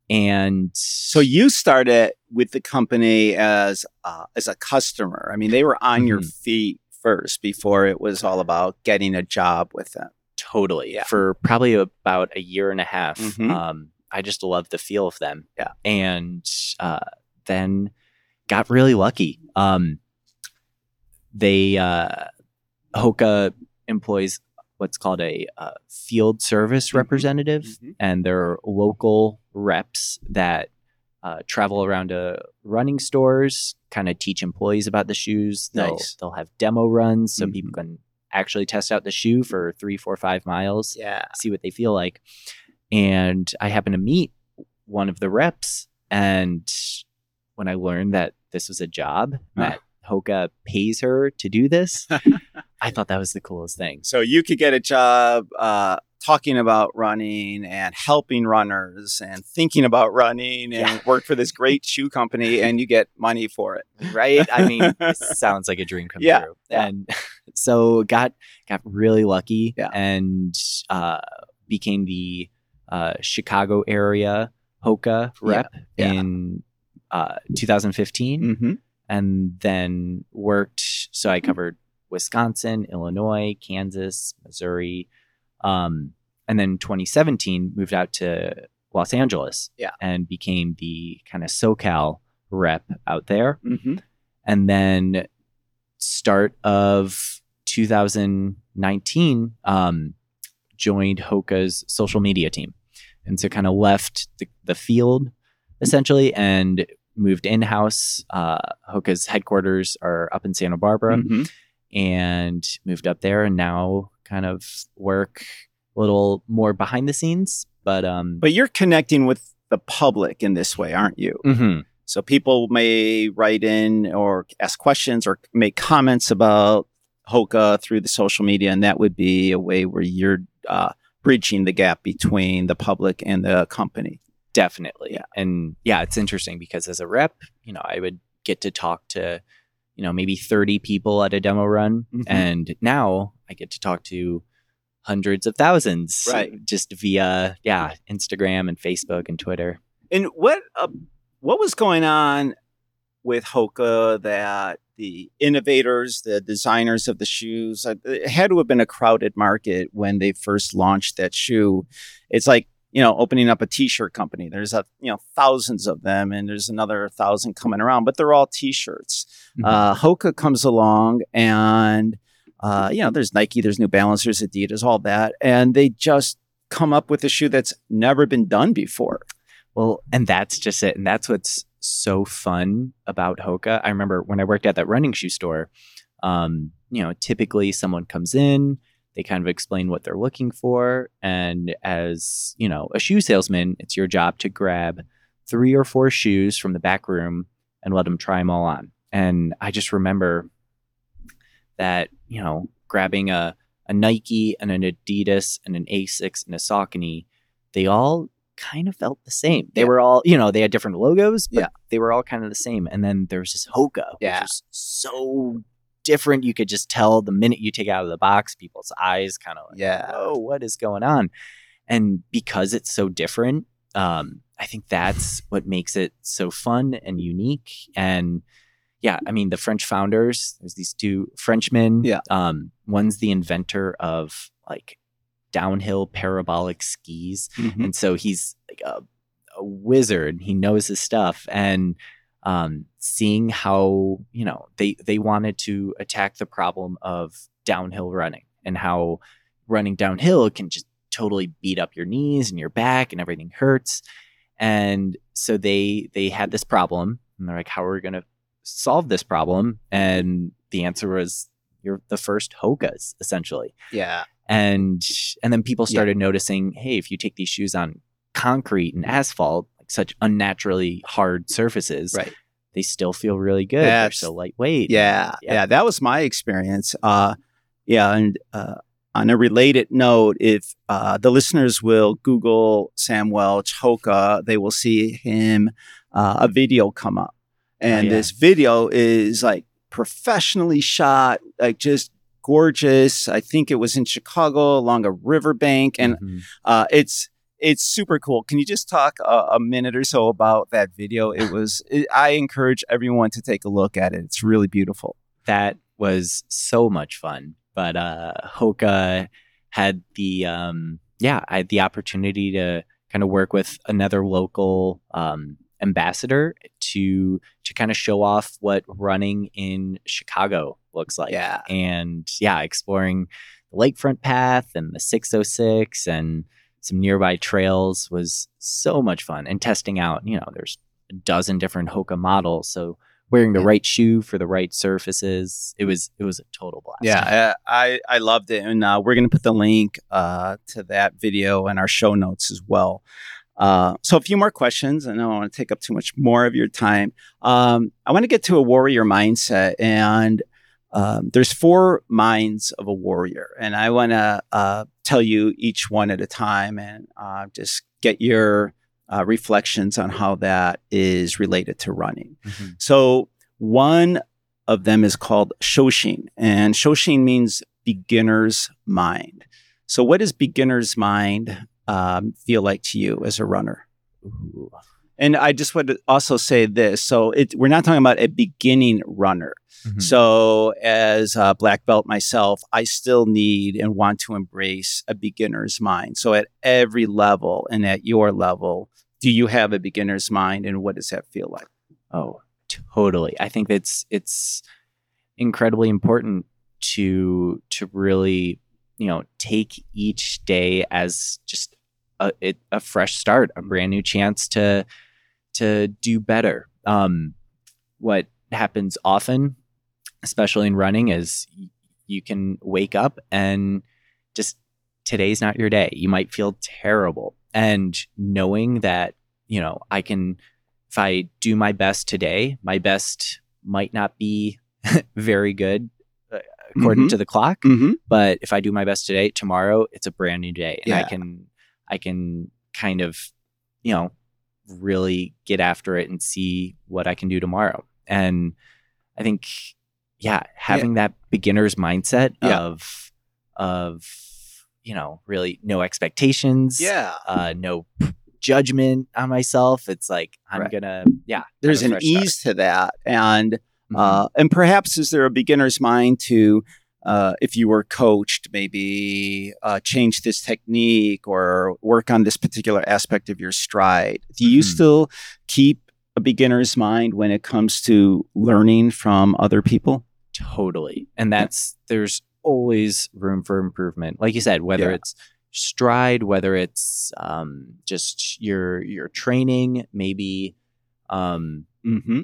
and So you started with the company as uh, as a customer. I mean, they were on your Mhm. feet first before it was all about getting a job with them. totally Yeah. for probably about a year and a half Mhm. um i just love the feel of them Yeah. and uh then got really lucky um they uh hoka employs what's called a uh, field service Mhm. representative Mhm. and they're local reps that uh, travel around to running stores, kind of teach employees about the shoes. They'll, Nice. they'll have demo runs so Mhm. people can actually test out the shoe for three, four, five miles, Yeah. see what they feel like. And I happened to meet one of the reps, and when I learned that this was a job that Hoka pays her to do this, I thought that was the coolest thing. So you could get a job uh, talking about running and helping runners and thinking about running and Yeah. work for this great shoe company and you get money for it. right? I mean, sounds like a dream come Yeah, true. yeah. And so got got really lucky Yeah. and uh, became the uh, Chicago area Hoka Yeah, rep yeah. in uh, 2015, Mm-hmm. and then worked. So I covered Wisconsin, Illinois, Kansas, Missouri, um, and then 2017 moved out to Los Angeles. Yeah. and became the kind of SoCal rep out there Mm-hmm. and then start of 2019 um, joined hoka's social media team and so kind of left the, the field essentially and moved in-house uh, hoka's headquarters are up in santa barbara Mm-hmm. and moved up there and now kind of work a little more behind the scenes but um But you're connecting with the public in this way, aren't you? mhm. So people may write in or ask questions or make comments about Hoka through the social media, and that would be a way where you're uh, bridging the gap between the public and the company. definitely Yeah. and yeah it's interesting because as a rep you know i would get to talk to you know maybe 30 people at a demo run Mhm. and now i get to talk to hundreds of thousands Right. just via yeah instagram and facebook and twitter And what uh, what was going on with Hoka that the innovators, the designers of the shoes, uh, it had to have been a crowded market when they first launched that shoe. It's like you know opening up a t-shirt company. There's a you know thousands of them, and there's another thousand coming around, but they're all t-shirts. Mhm. Uh, Hoka comes along, and uh, you know there's Nike, there's New Balance, there's Adidas, all that, and they just come up with a shoe that's never been done before. Well, and that's just it. And that's what's so fun about Hoka. I remember when I worked at that running shoe store, um, you know, typically someone comes in, they kind of explain what they're looking for. And as, you know, a shoe salesman, it's your job to grab three or four shoes from the back room and let them try them all on. And I just remember that, you know, grabbing a, a Nike and an Adidas and an Asics and a Saucony, they all kind of felt the same. They Yeah. were all, you know, they had different logos, but Yeah. they were all kind of the same. And then there was this Hoka, Yeah. which is so different. You could just tell the minute you take it out of the box, people's eyes kind of like, Yeah. oh, what is going on? And because it's so different, um, I think that's what makes it so fun and unique. And yeah, I mean, the French founders, there's these two Frenchmen. Yeah. Um, one's the inventor of like downhill parabolic skis. Mhm. And so he's like a, a wizard. He knows his stuff. And um, seeing how, you know, they, they wanted to attack the problem of downhill running and how running downhill can just totally beat up your knees and your back and everything hurts. And so they they had this problem and they're like, how are we gonna solve this problem? And the answer was you're the first Hokas, essentially. Yeah. And and then people Yeah. started noticing, hey, if you take these shoes on concrete and asphalt, like such unnaturally hard surfaces, Right. they still feel really good. They're That's- so lightweight. Yeah, Yeah. yeah, that was my experience. Uh, yeah, and uh, on a related note, if uh, the listeners will Google Sam Welch Hoka, they will see him uh, a video come up, and yeah. this video is like professionally shot, like just gorgeous. I think it was in Chicago along a riverbank, and Mhm. uh, it's it's super cool. Can you just talk a, a minute or so about that video? It was. It, I encourage everyone to take a look at it. It's really beautiful. that was so much fun. But uh Hoka had the um yeah, I had the opportunity to kind of work with another local um ambassador to to kind of show off what running in Chicago looks like. Yeah. And yeah, exploring the lakefront path and the 606 and some nearby trails was so much fun and testing out, you know, there's a dozen different Hoka models. So wearing the Yeah. right shoe for the right surfaces. It was it was a total blast. Yeah, I I loved it, and uh, we're going to put the link uh, to that video in our show notes as well. Uh, so a few more questions. I don't want to take up too much more of your time. Um, I want to get to a warrior mindset, and um, there's four minds of a warrior, and I want to uh, tell you each one at a time, and uh, just get your uh, reflections on how that is related to running. Mhm. So one of them is called Shoshin, and Shoshin means beginner's mind. So, what does beginner's mind um, feel like to you as a runner? Ooh. And I just would also say this: so it, we're not talking about a beginning runner. Mhm. So, as a black belt myself, I still need and want to embrace a beginner's mind. So, at every level and at your level, do you have a beginner's mind, and what does that feel like? Oh, totally. I think it's it's incredibly important to to really you know take each day as just a it, a fresh start, a brand new chance to to do better. Um, what happens often, especially in running, is you can wake up and just today's not your day. You might feel terrible, and knowing that you know I can if I do my best today, my best might not be very good uh, according Mhm. to the clock, Mm-hmm. but if I do my best today, tomorrow it's a brand new day and I can I can kind of, you know, really get after it and see what I can do tomorrow. And I think yeah, having that beginner's mindset Yeah. of of you know, really no expectations, Yeah. uh, no judgment on myself. It's like I'm Right. gonna, yeah. There's an fresh start. ease to that, and Mhm. uh, and perhaps is there a beginner's mind to uh, if you were coached, maybe uh, change this technique or work on this particular aspect of your stride. Do you Mhm. still keep a beginner's mind when it comes to learning from other people? totally, and that's there's always room for improvement. Like you said, whether Yeah. it's stride, whether it's um, just your your training, maybe um, Mm-hmm.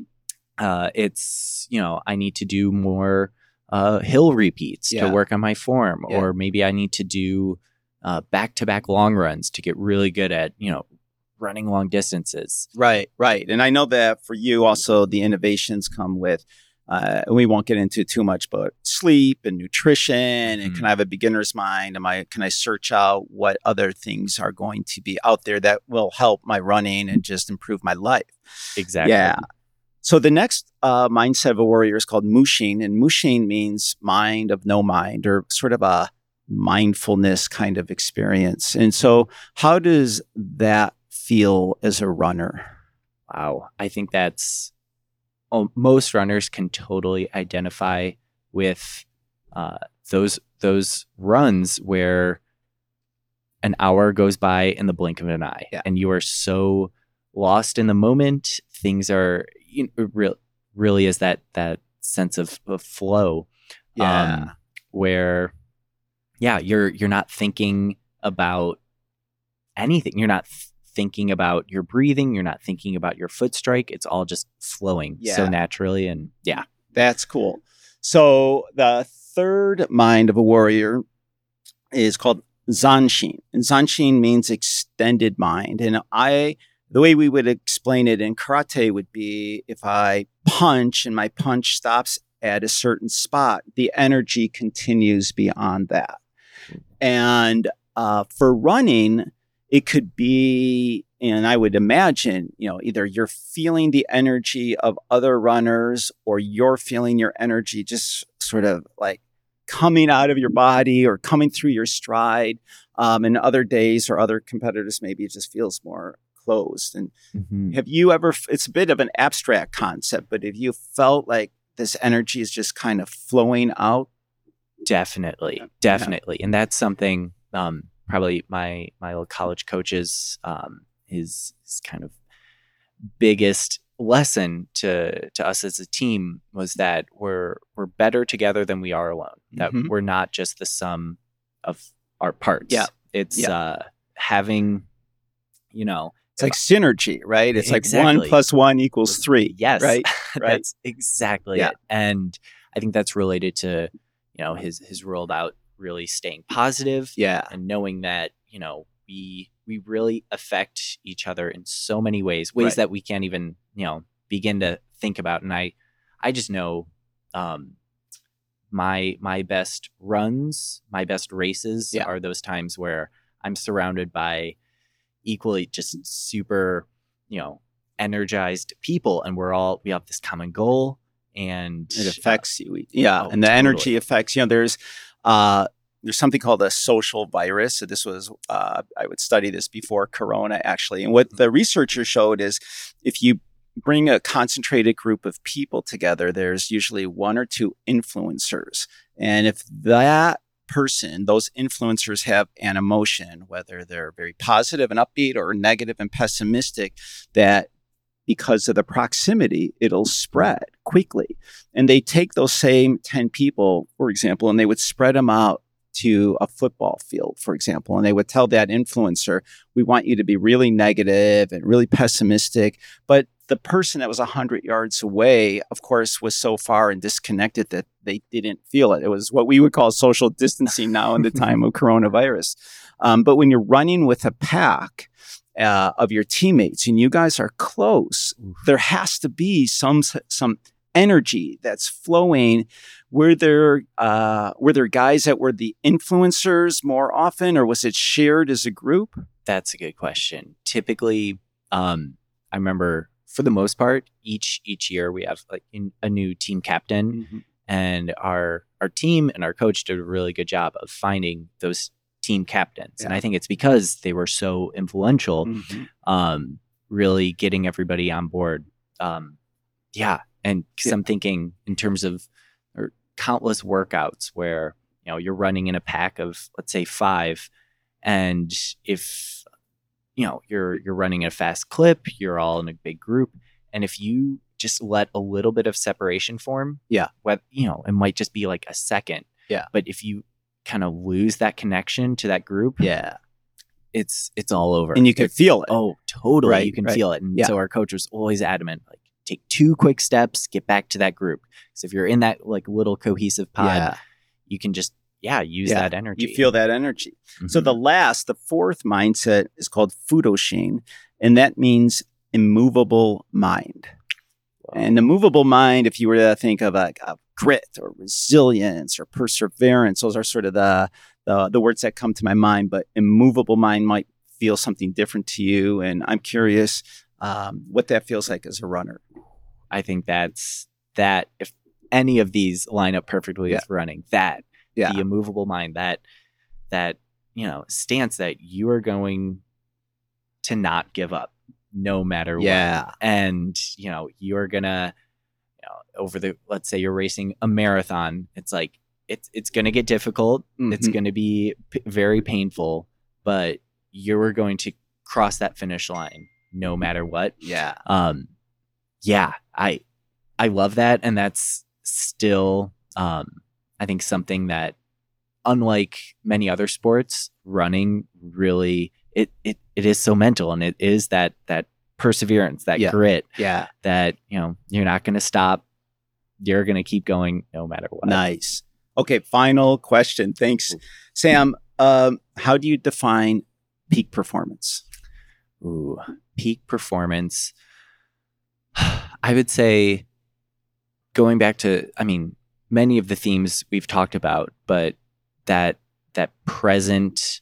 uh, it's you know I need to do more uh, hill repeats Yeah. to work on my form, Yeah. or maybe I need to do back to back long runs to get really good at you know running long distances. Right, right. And I know that for you also the innovations come with uh, we won't get into too much, but sleep and nutrition. And Mhm. can I have a beginner's mind? Am I can I search out what other things are going to be out there that will help my running and just improve my life? Exactly. Yeah. So the next uh, mindset of a warrior is called mushin, and mushin means mind of no mind, or sort of a mindfulness kind of experience. And so, how does that feel as a runner? Wow. I think that's oh, most runners can totally identify with uh, those those runs where an hour goes by in the blink of an eye Yeah. and you are so lost in the moment things are you know, real really is that that sense of, of flow um, where yeah you're you're not thinking about anything you're not th- thinking about your breathing you're not thinking about your foot strike it's all just flowing so naturally and yeah That's cool. So the third mind of a warrior is called Zanshin. And Zanshin means extended mind. And I the way we would explain it in karate would be if I punch and my punch stops at a certain spot, the energy continues beyond that. And uh, for running, it could be, and I would imagine, you know, either you're feeling the energy of other runners or you're feeling your energy just sort of like coming out of your body or coming through your stride. Um, and other days or other competitors, maybe it just feels more closed. And have you ever, it's a bit of an abstract concept, but have you felt like this energy is just kind of flowing out? definitely definitely and that's something um probably my my little college coaches um his, his kind of biggest lesson to to us as a team was that we're we're better together than we are alone that Mhm. we're not just the sum of our parts Yeah. it's Yeah. uh having you know It's like synergy, right? It's like one plus one equals three. Yes, Right. Right. that's exactly Yeah. it. And I think that's related to you know his his ruled out really staying positive Yeah. and knowing that you know we we really affect each other in so many ways, ways Right. that we can't even you know begin to think about. And I I just know um, my my best runs, my best races Yeah. are those times where I'm surrounded by equally just super, you know, energized people, and we're all we have this common goal, and It affects you. Yeah. Oh, and the totally. energy affects, you know, there's uh there's something called a social virus. So this was uh, I would study this before Corona actually. And what the researchers showed is if you bring a concentrated group of people together, there's usually one or two influencers. And if that person, those influencers have an emotion, whether they're very positive and upbeat or negative and pessimistic, that because of the proximity, it'll spread quickly. And they take those same 10 people, for example, and they would spread them out to a football field, for example, and they would tell that influencer, we want you to be really negative and really pessimistic. But the person that was 100 yards away, of course, was so far and disconnected that they didn't feel it. It was what we would call social distancing now in the time of coronavirus. Um, but when you're running with a pack, uh, of your teammates and you guys are close, there has to be some some energy that's flowing. Were there uh, were there guys that were the influencers more often, or was it shared as a group? That's a good question. Typically, um, I remember for the most part, each each year we have like in, a new team captain, and our our team and our coach did a really good job of finding those team captains. And I think it's because they were so influential, Mhm. um, really getting everybody on board. Um, yeah, and Yeah. I'm thinking in terms of or countless workouts where you know you're running in a pack of let's say five, and if you know you're you're running at a fast clip, you're all in a big group, and if you just let a little bit of separation form, Yeah. what you know, it might just be like a second, Yeah. but if you kind of lose that connection to that group, Yeah, it's it's all over, and you can feel it. Oh, totally. Right, you can right. feel it. And Yeah. so our coach was always adamant, like take two quick steps, get back to that group. so if you're in that like little cohesive pod, yeah, you can just yeah use Yeah, that energy. you feel that energy. So Mhm. the last, the fourth mindset is called Fudoshin, and that means immovable mind. And the movable mind, if you were to think of like a grit or resilience or perseverance, those are sort of the, the the words that come to my mind. But immovable mind might feel something different to you, and I'm curious um, what that feels like as a runner. I think that's that. If any of these line up perfectly Yeah. with running, that Yeah. the immovable mind, that that you know stance that you are going to not give up no matter what. Yeah. And, you know, you're gonna you know, over the let's say you're racing a marathon, it's like it's it's going to get difficult. It's Mhm. going to be p- very painful, but you're going to cross that finish line no matter what. Yeah. Um, yeah, I I love that, and that's still um, I think something that, unlike many other sports, running really it it it is so mental, and it is that that perseverance, that Yeah. grit, Yeah. that you know you're not going to stop. You're going to keep going no matter what. Nice. Okay, final question. Thanks, Sam. Um, how do you define peak performance? Ooh, peak performance. I would say going back to I mean, many of the themes we've talked about, but that that present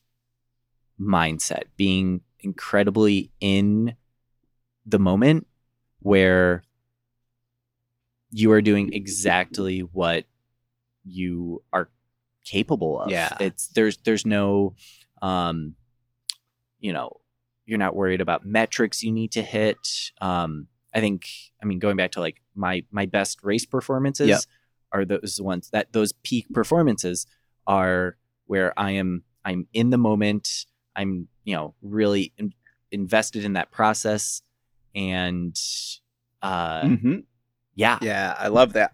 mindset, being incredibly in the moment where you are doing exactly what you are capable of. Yeah. It's there's there's no um you know, you're not worried about metrics you need to hit. Um I think I mean going back to like my my best race performances Yep. Are those ones that those peak performances are where I am I'm in the moment. I'm, you know, really in, invested in that process and uh Mm-hmm. yeah. Yeah, I love that.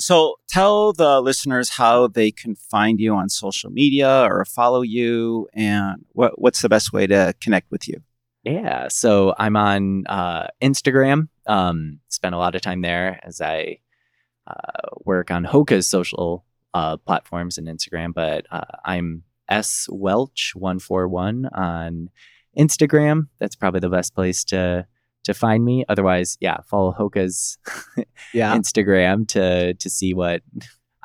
So tell the listeners how they can find you on social media or follow you, and what what's the best way to connect with you? Yeah. So I'm on uh, Instagram. Um, spend a lot of time there as I work on Hoka's social uh, platforms and Instagram. But uh, I'm S Welch one four one on Instagram. That's probably the best place to to find me. Otherwise, yeah, follow Hoka's Yeah, Instagram to to see what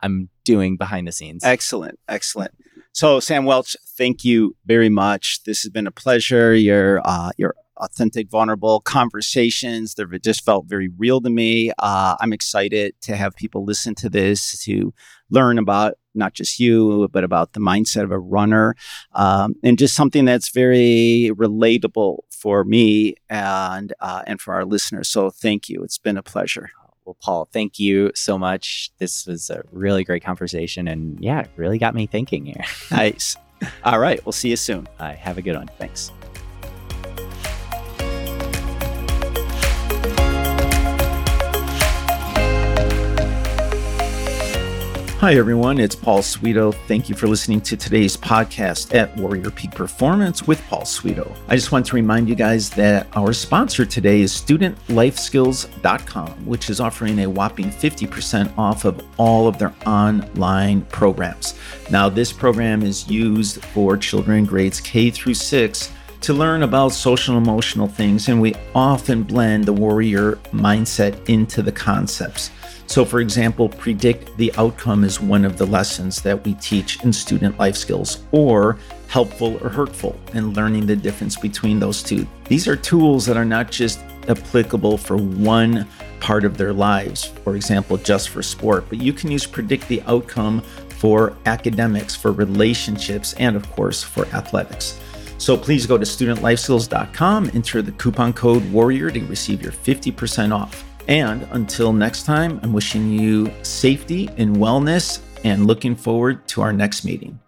I'm doing behind the scenes. excellent, excellent. So Sam Welch, thank you very much. This has been a pleasure. Your uh, your authentic, vulnerable conversations they've just felt very real to me. Uh, I'm excited to have people listen to this to learn about not just you, but about the mindset of a runner, um, and just something that's very relatable for me and uh, and for our listeners. So thank you. It's been a pleasure. Well, Paul, thank you so much. This was a really great conversation, and yeah, it really got me thinking here. Nice. All right. We'll see you soon. Uh, have a good one. Thanks. Hi, everyone. It's Paul Sweeto. Thank you for listening to today's podcast at Warrior Peak Performance with Paul Sweeto. I just want to remind you guys that our sponsor today is StudentLifeSkills.com, which is offering a whopping 50% off of all of their online programs. Now, this program is used for children grades K through 6 to learn about social emotional things, and we often blend the warrior mindset into the concepts. So, for example, predict the outcome is one of the lessons that we teach in student life skills, or helpful or hurtful, and learning the difference between those two. These are tools that are not just applicable for one part of their lives, for example, just for sport, but you can use predict the outcome for academics, for relationships, and of course, for athletics. So please go to studentlifeskills.com, enter the coupon code WARRIOR to receive your 50% off. And until next time, I'm wishing you safety and wellness and looking forward to our next meeting.